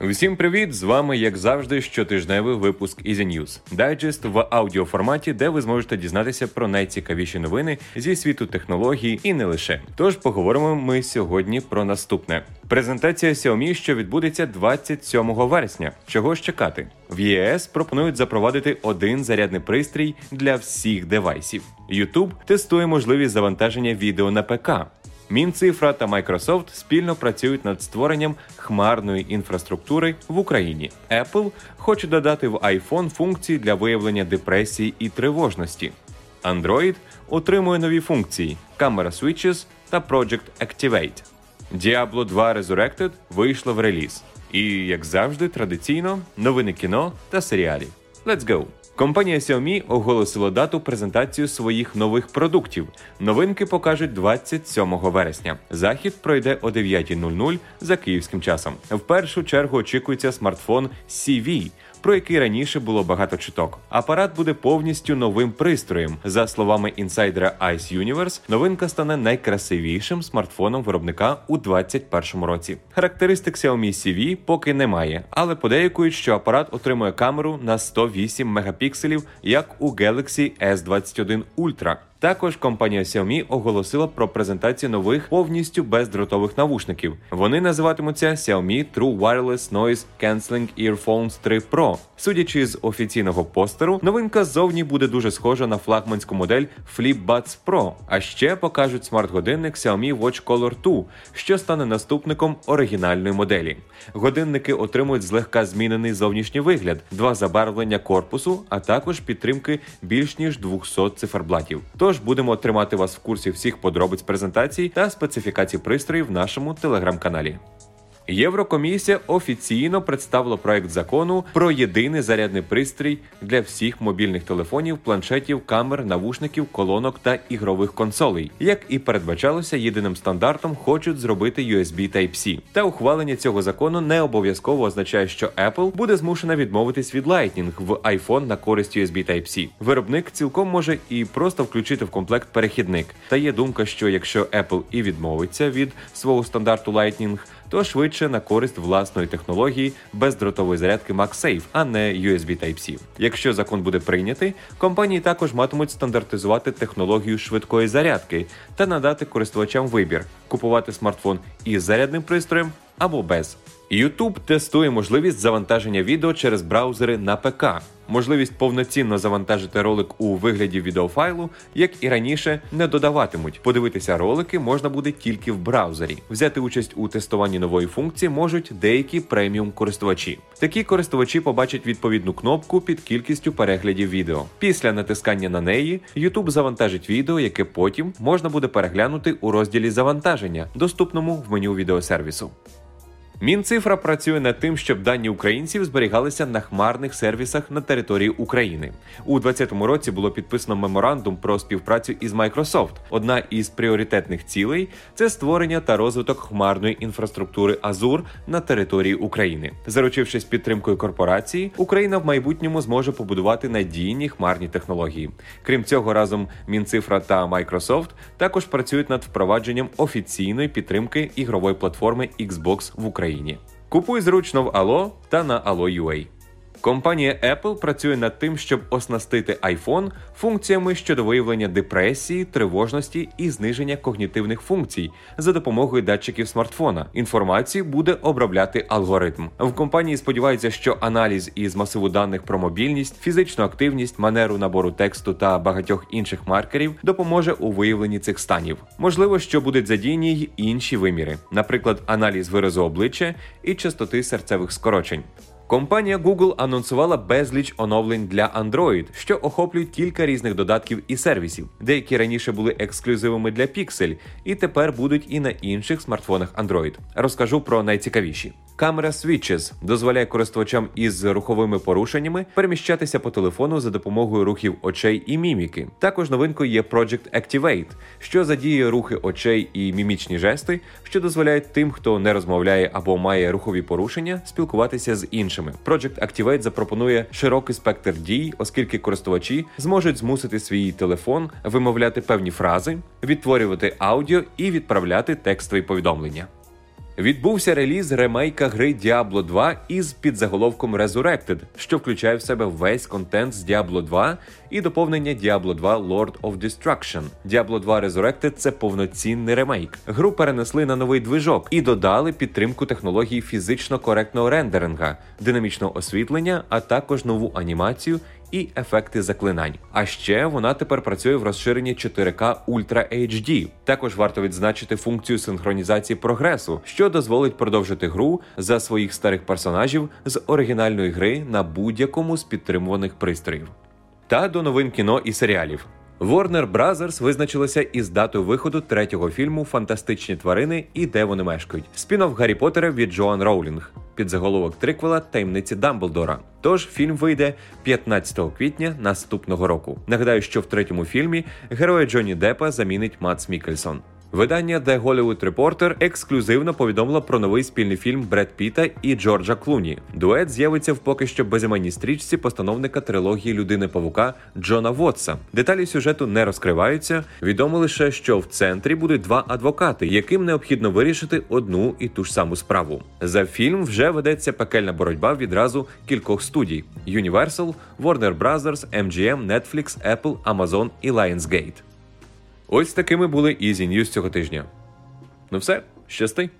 Всім привіт! З вами, як завжди, щотижневий випуск Easy News. дайджест в аудіоформаті, де ви зможете дізнатися про найцікавіші новини зі світу технологій і не лише. Тож поговоримо ми сьогодні про наступне: презентація Xiaomi, що відбудеться 27 вересня. Чого ж чекати? В ЄС пропонують запровадити один зарядний пристрій для всіх девайсів. YouTube тестує можливість завантаження відео на ПК. Мінцифра та Microsoft спільно працюють над створенням хмарної інфраструктури в Україні. Apple хоче додати в iPhone функції для виявлення депресії і тривожності. Android отримує нові функції Camera Switches та Project Activate. Diablo 2 Resurrected вийшло в реліз. І, як завжди, традиційно новини кіно та серіалів. Let's go! Компанія Xiaomi оголосила дату презентацію своїх нових продуктів. Новинки покажуть 27 вересня. Захід пройде о 9.00 за київським часом. В першу чергу очікується смартфон CV – про який раніше було багато чуток. Апарат буде повністю новим пристроєм. За словами інсайдера Ice Universe, новинка стане найкрасивішим смартфоном виробника у 2021 році. Характеристик Xiaomi CV поки немає, але подейкують, що апарат отримує камеру на 108 мегапікселів, як у Galaxy S21 Ultra. Також компанія Xiaomi оголосила про презентацію нових повністю бездротових навушників. Вони називатимуться Xiaomi True Wireless Noise Cancelling Earphones 3 Pro. Судячи з офіційного постеру, новинка ззовні буде дуже схожа на флагманську модель FlipBuds Pro. А ще покажуть смарт-годинник Xiaomi Watch Color 2, що стане наступником оригінальної моделі. Годинники отримують злегка змінений зовнішній вигляд, два забарвлення корпусу, а також підтримки більш ніж 200 циферблатів. Тож будемо тримати вас в курсі всіх подробиць презентацій та специфікацій пристроїв в нашому телеграм-каналі. Єврокомісія офіційно представила проект закону про єдиний зарядний пристрій для всіх мобільних телефонів, планшетів, камер, навушників, колонок та ігрових консолей. Як і передбачалося, єдиним стандартом хочуть зробити USB Type-C. Та ухвалення цього закону не обов'язково означає, що Apple буде змушена відмовитись від Lightning в iPhone на користь USB Type-C. Виробник цілком може і просто включити в комплект перехідник. Та є думка, що якщо Apple і відмовиться від свого стандарту Lightning, то швидше на користь власної технології бездротової зарядки MagSafe, а не USB Type-C. Якщо закон буде прийнятий, компанії також матимуть стандартизувати технологію швидкої зарядки та надати користувачам вибір купувати смартфон із зарядним пристроєм або без. YouTube тестує можливість завантаження відео через браузери на ПК. Можливість повноцінно завантажити ролик у вигляді відеофайлу, як і раніше, не додаватимуть. Подивитися ролики можна буде тільки в браузері. Взяти участь у тестуванні нової функції можуть деякі преміум користувачі. Такі користувачі побачать відповідну кнопку під кількістю переглядів відео. Після натискання на неї YouTube завантажить відео, яке потім можна буде переглянути у розділі завантаження, доступному в меню відеосервісу. Мінцифра працює над тим, щоб дані українців зберігалися на хмарних сервісах на території України. У 2020 році було підписано меморандум про співпрацю із Microsoft. Одна із пріоритетних цілей це створення та розвиток хмарної інфраструктури Azure на території України. Заручившись підтримкою корпорації, Україна в майбутньому зможе побудувати надійні хмарні технології. Крім цього, разом Мінцифра та Microsoft також працюють над впровадженням офіційної підтримки ігрової платформи Xbox в Україні. Україні. Купуй зручно в Ало та на Allo.ua. Компанія Apple працює над тим, щоб оснастити iPhone функціями щодо виявлення депресії, тривожності і зниження когнітивних функцій за допомогою датчиків смартфона. Інформацію буде обробляти алгоритм. В компанії сподіваються, що аналіз із масиву даних про мобільність, фізичну активність, манеру набору тексту та багатьох інших маркерів допоможе у виявленні цих станів. Можливо, що будуть задіяні й інші виміри, наприклад, аналіз виразу обличчя і частоти серцевих скорочень. Компанія Google анонсувала безліч оновлень для Android, що охоплюють кілька різних додатків і сервісів. Деякі раніше були ексклюзивами для Pixel і тепер будуть і на інших смартфонах Android. Розкажу про найцікавіші. Камера Switches дозволяє користувачам із руховими порушеннями переміщатися по телефону за допомогою рухів очей і міміки. Також новинкою є Project Activate, що задіє рухи очей і мімічні жести, що дозволяють тим, хто не розмовляє або має рухові порушення, спілкуватися з іншими. Project Activate запропонує широкий спектр дій, оскільки користувачі зможуть змусити свій телефон вимовляти певні фрази, відтворювати аудіо і відправляти текстові повідомлення. Відбувся реліз ремейка гри Diablo 2 із підзаголовком Resurrected, що включає в себе весь контент з Diablo 2 і доповнення Diablo 2 Lord of Destruction. Diablo 2 Resurrected – це повноцінний ремейк. Гру перенесли на новий движок і додали підтримку технології фізично коректного рендеринга, динамічного освітлення, а також нову анімацію і ефекти заклинань. А ще вона тепер працює в розширенні 4К Ultra HD. Також варто відзначити функцію синхронізації прогресу, що дозволить продовжити гру за своїх старих персонажів з оригінальної гри на будь-якому з підтримуваних пристроїв. Та до новин кіно і серіалів. Warner Brothers визначилися із датою виходу третього фільму Фантастичні тварини і де вони мешкають. Спін-офф Гаррі Поттера від Джоан Роулінг під заголовок триквела таємниці Дамблдора. Тож фільм вийде 15 квітня наступного року. Нагадаю, що в третьому фільмі героя Джонні Деппа замінить Мац Мікельсон. Видання The Hollywood Reporter ексклюзивно повідомило про новий спільний фільм Бред Піта і Джорджа Клуні. Дует з'явиться в поки що безіменній стрічці постановника трилогії Людини Павука Джона Вотса. Деталі сюжету не розкриваються. Відомо лише, що в центрі будуть два адвокати, яким необхідно вирішити одну і ту ж саму справу. За фільм вже ведеться пекельна боротьба відразу кількох студій: Universal, Warner Brothers, MGM, Netflix, Apple, Amazon і Lionsgate. Ось такими були Easy News цього тижня. Ну все, щасти!